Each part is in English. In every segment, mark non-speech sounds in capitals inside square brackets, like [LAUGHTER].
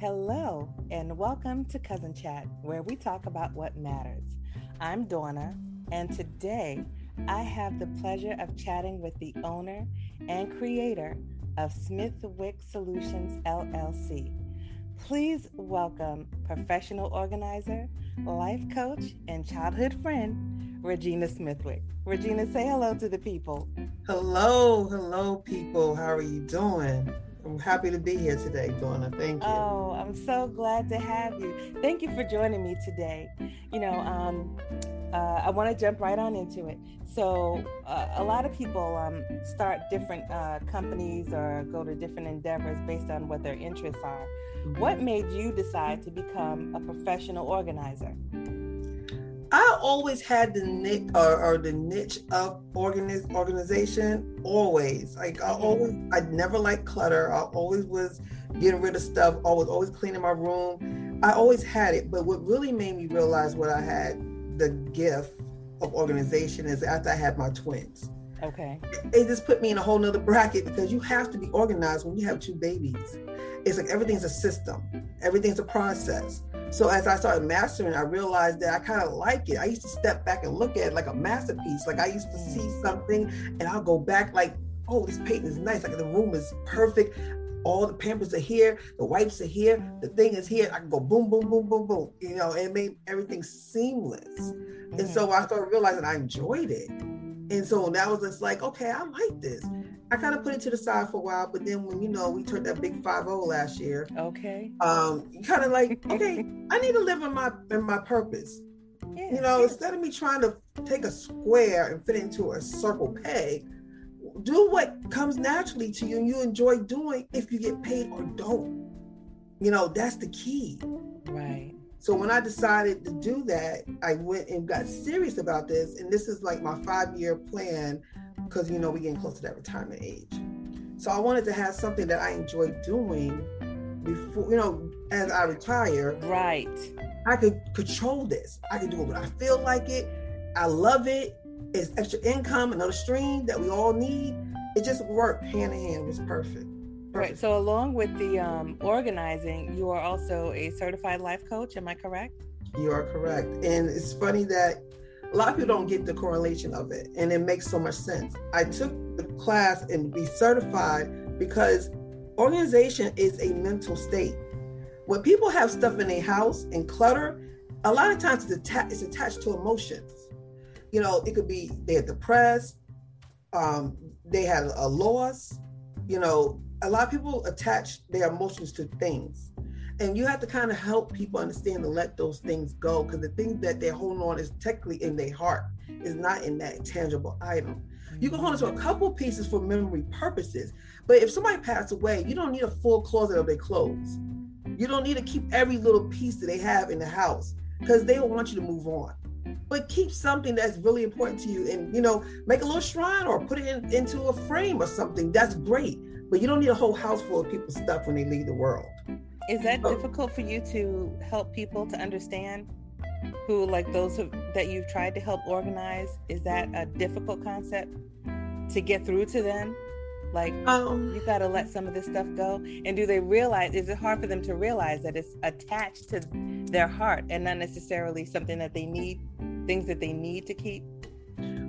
Hello, and welcome to Cousin Chat, where we talk about what matters. I'm Donna, and today I have the pleasure of chatting with the owner and creator of Smithwick Solutions LLC. Please welcome professional organizer, life coach, and childhood friend, Regina Smithwick. Regina, say hello to the people. Hello, hello, people. How are you doing? I'm happy to be here today, Donna. Thank you. Oh, I'm so glad to have you. Thank you for joining me today. You know, um, uh, I want to jump right on into it. So, uh, a lot of people um, start different uh, companies or go to different endeavors based on what their interests are. What made you decide to become a professional organizer? I always had the niche or, or, the niche of organiz, organization. Always, like I mm-hmm. always, I never liked clutter. I always was getting rid of stuff. Always, always cleaning my room. I always had it. But what really made me realize what I had the gift of organization is after I had my twins. Okay. It just put me in a whole nother bracket because you have to be organized when you have two babies. It's like everything's a system, everything's a process. So as I started mastering, I realized that I kind of like it. I used to step back and look at it like a masterpiece. Like I used to see mm. something and I'll go back like, oh, this painting is nice. Like the room is perfect. All the pampers are here, the wipes are here, the thing is here. I can go boom, boom, boom, boom, boom. You know, and it made everything seamless. And so mm-hmm. I started realizing I enjoyed it. And so now it's just like, okay, I like this. I kind of put it to the side for a while, but then when you know we turned that big five zero last year, okay, um, kind of like, [LAUGHS] okay, I need to live in my in my purpose. Yeah, you know, yeah. instead of me trying to take a square and fit into a circle peg, do what comes naturally to you and you enjoy doing. If you get paid or don't, you know, that's the key. Right. So when I decided to do that, I went and got serious about this, and this is like my five year plan because you know we're getting close to that retirement age. So I wanted to have something that I enjoy doing before, you know, as I retire. Right. I could control this. I could do it when I feel like it. I love it. It's extra income, another stream that we all need. It just worked hand in hand. It was perfect. perfect. Right. So along with the um, organizing, you are also a certified life coach. Am I correct? You are correct. And it's funny that a lot of people don't get the correlation of it, and it makes so much sense. I took the class and be certified because organization is a mental state. When people have stuff in their house and clutter, a lot of times it's, atta- it's attached to emotions. You know, it could be they're depressed, um, they had a loss. You know, a lot of people attach their emotions to things and you have to kind of help people understand to let those things go because the thing that they're holding on is technically in their heart is not in that tangible item. You can hold on to a couple pieces for memory purposes but if somebody passed away you don't need a full closet of their clothes. You don't need to keep every little piece that they have in the house because they will want you to move on. But keep something that's really important to you and you know make a little shrine or put it in, into a frame or something that's great. But you don't need a whole house full of people's stuff when they leave the world is that difficult for you to help people to understand who like those who, that you've tried to help organize? Is that a difficult concept to get through to them? Like um, you got to let some of this stuff go? And do they realize is it hard for them to realize that it's attached to their heart and not necessarily something that they need things that they need to keep?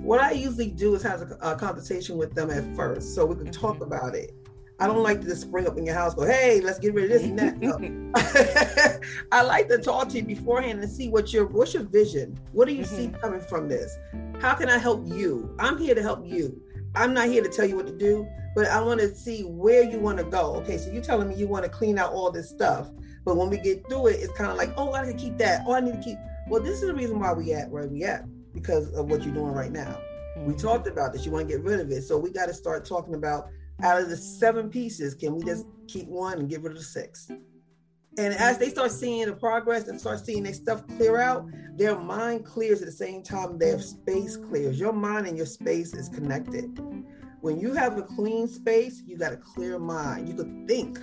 What i usually do is have a, a conversation with them at first so we can mm-hmm. talk about it I don't like to just spring up in your house, go, hey, let's get rid of this and that. No. [LAUGHS] [LAUGHS] I like to talk to you beforehand and see what your what's your vision. What do you mm-hmm. see coming from this? How can I help you? I'm here to help you. I'm not here to tell you what to do, but I want to see where you want to go. Okay, so you're telling me you want to clean out all this stuff, but when we get through it, it's kind of like, oh, I can keep that. Oh, I need to keep. Well, this is the reason why we at where we at because of what you're doing right now. Mm-hmm. We talked about this. You want to get rid of it, so we got to start talking about out of the seven pieces, can we just keep one and get rid of the six? And as they start seeing the progress and start seeing their stuff clear out, their mind clears at the same time their space clears. Your mind and your space is connected. When you have a clean space, you got a clear mind. You could think.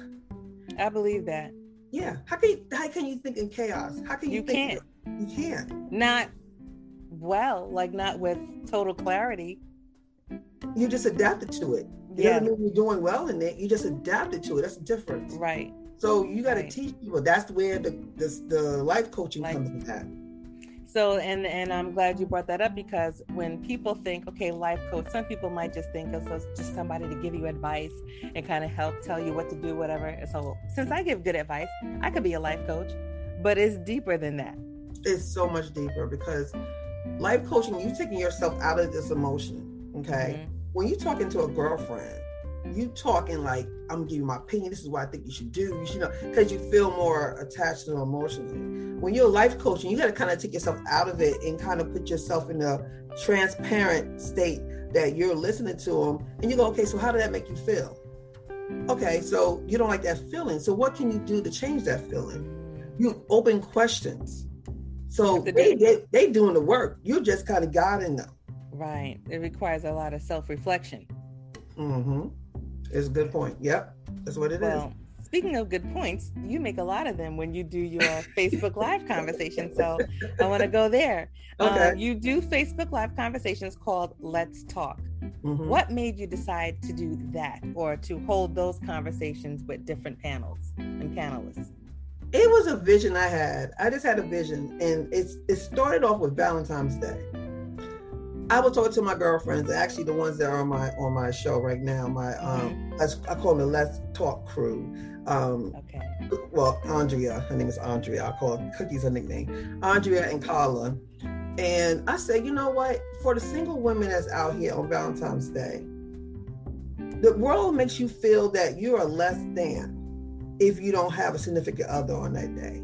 I believe that. Yeah. How can you, how can you think in chaos? How can you, you think? Can't. You can't. Not well, like not with total clarity. You just adapted to it. It yeah. doesn't mean you're doing well in it. You just adapted to it. That's the difference. Right. So you got to right. teach people. That's where the the, the life coaching life. comes in that. So and and I'm glad you brought that up because when people think, okay, life coach, some people might just think of just somebody to give you advice and kind of help tell you what to do, whatever. So since I give good advice, I could be a life coach, but it's deeper than that. It's so much deeper because life coaching, you taking yourself out of this emotion. Okay. Mm-hmm. When you're talking to a girlfriend, you talking like I'm giving my opinion. This is what I think you should do. You should know because you feel more attached to them emotionally. When you're a life coaching, you got to kind of take yourself out of it and kind of put yourself in a transparent state that you're listening to them, and you go, okay, so how did that make you feel? Okay, so you don't like that feeling. So what can you do to change that feeling? You open questions. So they, they they doing the work. You're just kind of guiding them. Right. It requires a lot of self reflection. Mm-hmm. It's a good point. Yep, that's what it well, is. Speaking of good points, you make a lot of them when you do your [LAUGHS] Facebook Live conversation. So I want to go there. Okay. Um, you do Facebook Live conversations called Let's Talk. Mm-hmm. What made you decide to do that or to hold those conversations with different panels and panelists? It was a vision I had. I just had a vision, and it's it started off with Valentine's Day. I was talking to my girlfriends, actually the ones that are on my on my show right now. My um, mm-hmm. I, call them the Let's Talk crew. Um, okay. Well, Andrea, her name is Andrea. I call her Cookie's her nickname. Andrea and Carla. And I said, you know what? For the single women that's out here on Valentine's Day, the world makes you feel that you are less than if you don't have a significant other on that day.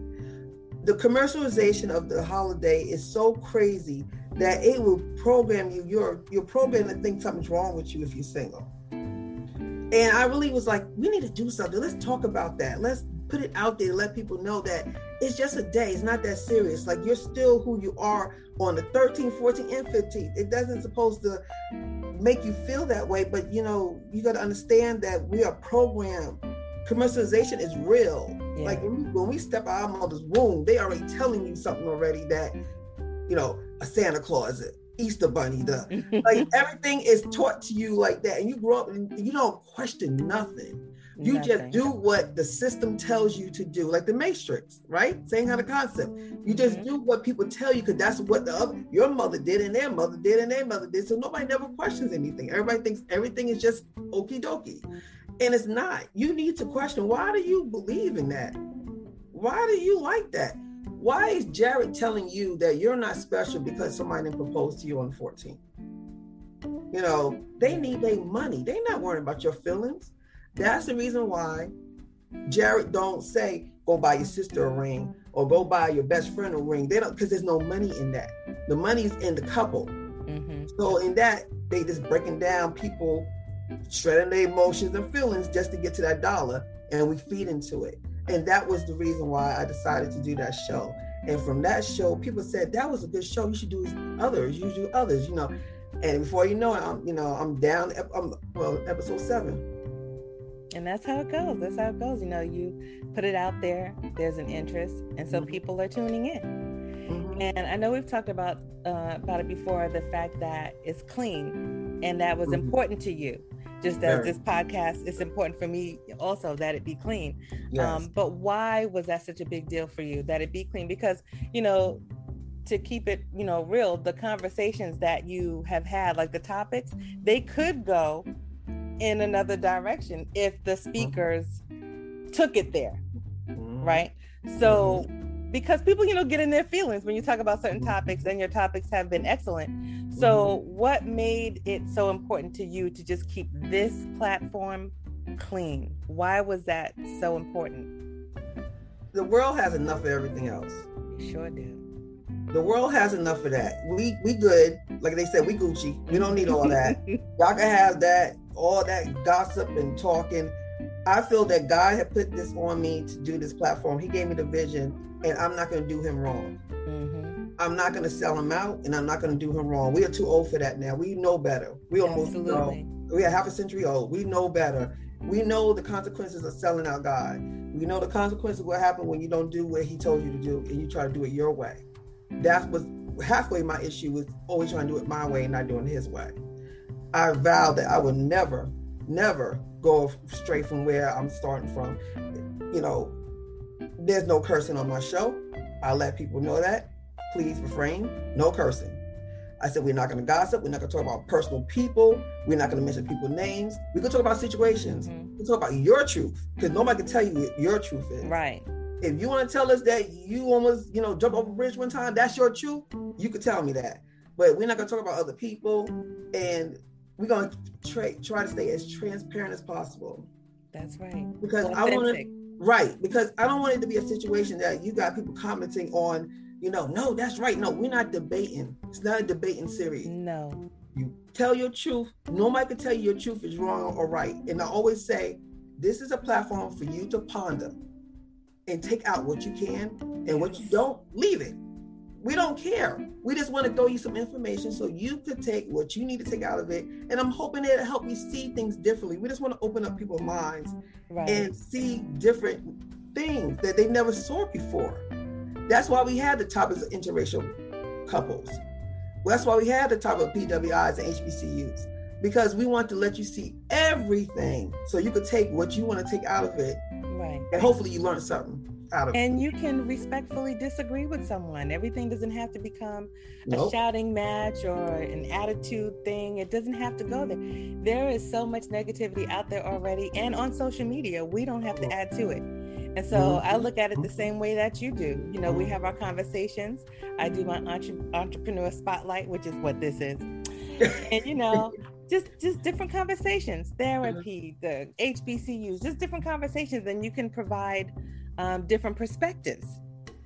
The commercialization of the holiday is so crazy that it will program you. You're you're programmed to think something's wrong with you if you're single. And I really was like, we need to do something. Let's talk about that. Let's put it out there. Let people know that it's just a day. It's not that serious. Like you're still who you are on the 13th, 14th, and 15th. It doesn't supposed to make you feel that way, but you know, you got to understand that we are programmed. Commercialization is real. Yeah. Like when we, when we step out of our mother's womb, they already telling you something already that, you know, a Santa Claus, an Easter Bunny, the like [LAUGHS] everything is taught to you like that, and you grow up and you don't question nothing. You nothing. just do what the system tells you to do, like the Matrix, right? Same kind of concept. You just mm-hmm. do what people tell you because that's what the other your mother did and their mother did and their mother did. So nobody never questions anything. Everybody thinks everything is just okie dokie. And it's not. You need to question why do you believe in that? Why do you like that? Why is Jared telling you that you're not special because somebody didn't propose to you on 14? You know, they need their money. They're not worrying about your feelings. That's the reason why Jared don't say, go buy your sister a ring or go buy your best friend a ring. They don't because there's no money in that. The money's in the couple. Mm-hmm. So in that, they just breaking down people shredding their emotions and feelings just to get to that dollar, and we feed into it. And that was the reason why I decided to do that show. And from that show, people said that was a good show. You should do others. You should do others. You know. And before you know it, I'm you know I'm down. I'm well episode seven. And that's how it goes. That's how it goes. You know, you put it out there. There's an interest, and so mm-hmm. people are tuning in. Mm-hmm. And I know we've talked about uh, about it before. The fact that it's clean, and that was mm-hmm. important to you just as Very. this podcast it's important for me also that it be clean yes. um, but why was that such a big deal for you that it be clean because you know to keep it you know real the conversations that you have had like the topics they could go in another direction if the speakers mm-hmm. took it there mm-hmm. right so mm-hmm because people you know get in their feelings when you talk about certain topics and your topics have been excellent so mm-hmm. what made it so important to you to just keep this platform clean? Why was that so important? The world has enough of everything else. You sure do. The world has enough of that. We we good. Like they said we gucci. We don't need all that. [LAUGHS] Y'all can have that all that gossip and talking. I feel that God had put this on me to do this platform. He gave me the vision and I'm not going to do him wrong. Mm-hmm. I'm not going to sell him out, and I'm not going to do him wrong. We are too old for that now. We know better. We almost know. We are half a century old. We know better. We know the consequences of selling out God. We know the consequences of what happened when you don't do what He told you to do, and you try to do it your way. That was halfway my issue was always trying to do it my way and not doing His way. I vowed that I would never never go straight from where I'm starting from. You know, there's no cursing on my show. I let people know that. Please refrain. No cursing. I said we're not going to gossip. We're not going to talk about personal people. We're not going to mention people's names. We can talk about situations. Mm-hmm. We talk about your truth because nobody can tell you what your truth is. Right. If you want to tell us that you almost, you know, jump over a bridge one time, that's your truth. You could tell me that. But we're not going to talk about other people, and we're going to try try to stay as transparent as possible. That's right. Because I want to. Right, because I don't want it to be a situation that you got people commenting on you know, no, that's right. No, we're not debating. It's not a debating series. No. You tell your truth. Nobody can tell you your truth is wrong or right. And I always say, this is a platform for you to ponder and take out what you can and what you don't, leave it. We don't care. We just want to throw you some information so you could take what you need to take out of it. And I'm hoping it'll help you see things differently. We just want to open up people's minds right. and see different things that they never saw before. That's why we had the topics of interracial couples. That's why we had the topic of PWIs and HBCUs because we want to let you see everything so you could take what you want to take out of it. Right. And hopefully you learn something out of and it. And you can respectfully disagree with someone. Everything doesn't have to become nope. a shouting match or an attitude thing. It doesn't have to go there. There is so much negativity out there already and on social media. We don't have to add to it. And so mm-hmm. I look at it the same way that you do. You know, we have our conversations. I do my entre- entrepreneur spotlight, which is what this is. and you know, just just different conversations, therapy, the HBCUs, just different conversations, and you can provide um, different perspectives.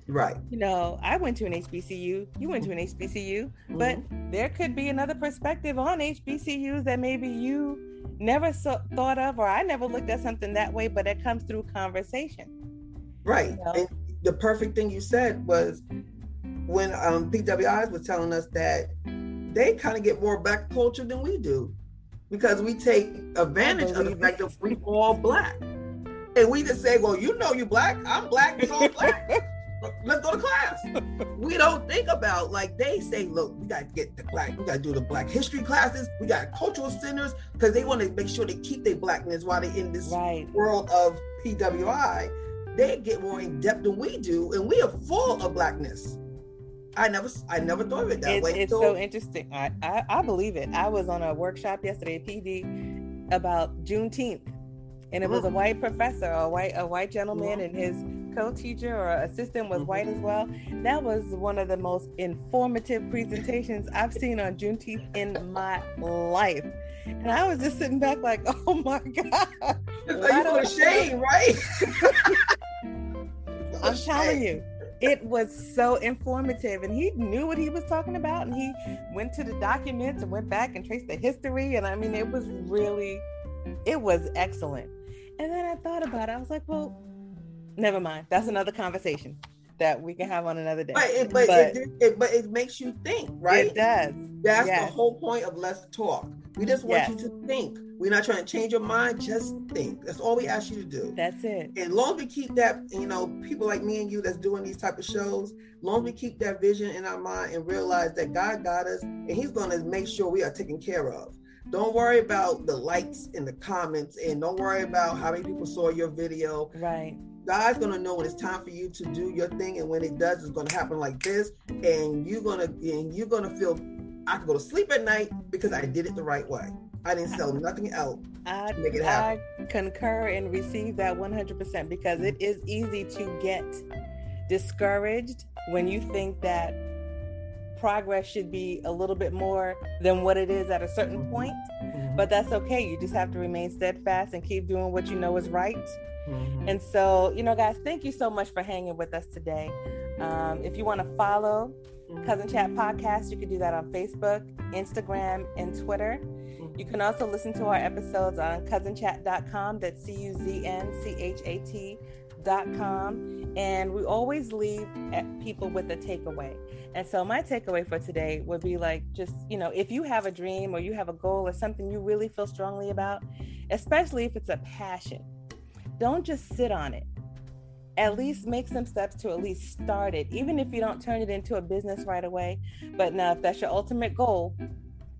Right. You know, I went to an HBCU. You went to an HBCU, mm-hmm. but there could be another perspective on HBCUs that maybe you never so, thought of, or I never looked at something that way, but it comes through conversation. Right. You know? And the perfect thing you said was when um, PWIs was telling us that they kind of get more black culture than we do because we take advantage of the fact that we all black. And we just say, well, you know you black, I'm black, we all black. [LAUGHS] Let's go to class. we don't think about like they say, look, we gotta get the black, we gotta do the black history classes, we got cultural centers, because they want to make sure they keep their blackness while they're in this right. world of PWI they get more in depth than we do, and we are full of blackness. I never, I never thought of it that it's, way. It's so, so interesting. I, I, I believe it. I was on a workshop yesterday PD about Juneteenth, and it was a mm. white professor, a white, a white gentleman, and his co-teacher or assistant was mm-hmm. white as well. That was one of the most informative presentations I've seen on Juneteenth in my life. And I was just sitting back like, [LAUGHS] oh my God. It's like you shame, right? [LAUGHS] I'm telling you, it was so informative and he knew what he was talking about and he went to the documents and went back and traced the history and i mean it was really it was excellent and then i thought about it i was like well never mind that's another conversation that we can have on another day but it, but, but it, it, but it makes you think right it does that's yes. the whole point of let's talk we just want yes. you to think we're not trying to change your mind. Just think. That's all we ask you to do. That's it. And long as we keep that, you know, people like me and you that's doing these type of shows, long as we keep that vision in our mind and realize that God got us and He's going to make sure we are taken care of. Don't worry about the likes and the comments, and don't worry about how many people saw your video. Right. God's gonna know when it's time for you to do your thing, and when it does, it's gonna happen like this, and you're gonna and you're gonna feel I can go to sleep at night because I did it the right way. I didn't sell nothing out I, to make it happen. I concur and receive that 100% because it is easy to get discouraged when you think that progress should be a little bit more than what it is at a certain point. Mm-hmm. But that's okay. You just have to remain steadfast and keep doing what you know is right. Mm-hmm. And so, you know, guys, thank you so much for hanging with us today. Um, if you want to follow Cousin Chat Podcast, you can do that on Facebook, Instagram, and Twitter. You can also listen to our episodes on cuznchat.com. That's C U Z N C H A T.com. And we always leave people with a takeaway. And so, my takeaway for today would be like, just, you know, if you have a dream or you have a goal or something you really feel strongly about, especially if it's a passion, don't just sit on it at least make some steps to at least start it, even if you don't turn it into a business right away. But now, if that's your ultimate goal,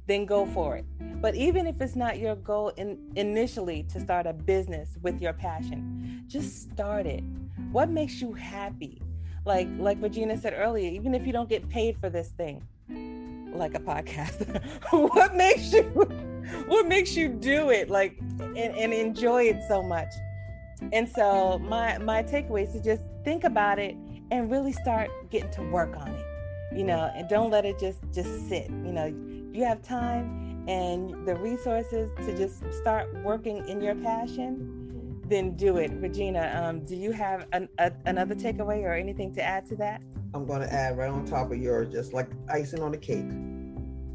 then go for it. But even if it's not your goal in, initially to start a business with your passion, just start it. What makes you happy? Like like Regina said earlier, even if you don't get paid for this thing, like a podcast, [LAUGHS] what makes you [LAUGHS] what makes you do it like and, and enjoy it so much? And so my my takeaway is to just think about it and really start getting to work on it. You know, and don't let it just just sit. You know, you have time and the resources to just start working in your passion, then do it. Regina, um, do you have an, a, another takeaway or anything to add to that? I'm going to add right on top of yours, just like icing on the cake.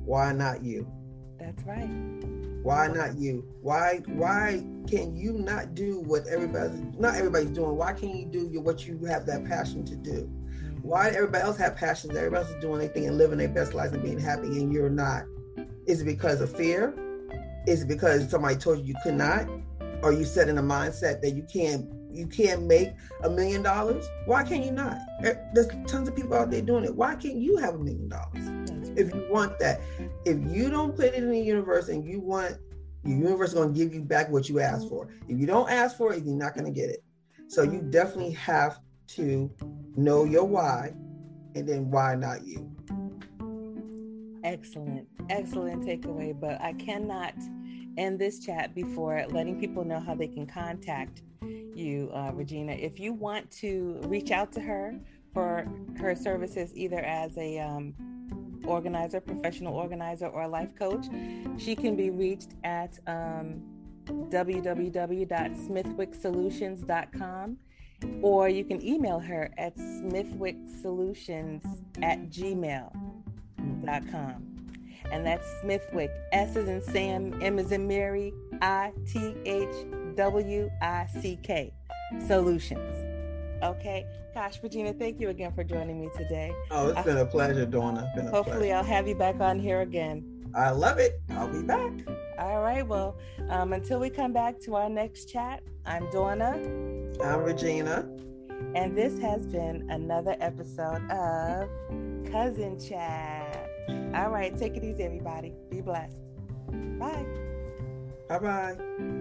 Why not you? That's right. Why not you? Why why can you not do what everybody's not everybody's doing? Why can't you do what you have that passion to do? Why everybody else have passions? Everybody else is doing anything and living their best lives and being happy, and you're not. Is it because of fear? Is it because somebody told you you could not? Or you set in a mindset that you can't you can't make a million dollars? Why can't you not? Eh, there's tons of people out there doing it. Why can't you have a million dollars? If you want that. If you don't put it in the universe and you want, the universe is going to give you back what you asked for. If you don't ask for it, you're not going to get it. So you definitely have to know your why and then why not you. Excellent, excellent takeaway. But I cannot end this chat before letting people know how they can contact you, uh, Regina. If you want to reach out to her for her services, either as a um, organizer, professional organizer, or life coach, she can be reached at um, www.smithwicksolutions.com or you can email her at smithwicksolutions at gmail.com. And that's Smithwick, S is in Sam, M is in Mary, I T H W I C K, solutions. Okay. Gosh, Regina, thank you again for joining me today. Oh, it's been a pleasure, Donna. Been hopefully, pleasure. I'll have you back on here again. I love it. I'll be back. All right. Well, um, until we come back to our next chat, I'm Donna. I'm Regina. And this has been another episode of Cousin Chat. All right. Take it easy, everybody. Be blessed. Bye. Bye bye.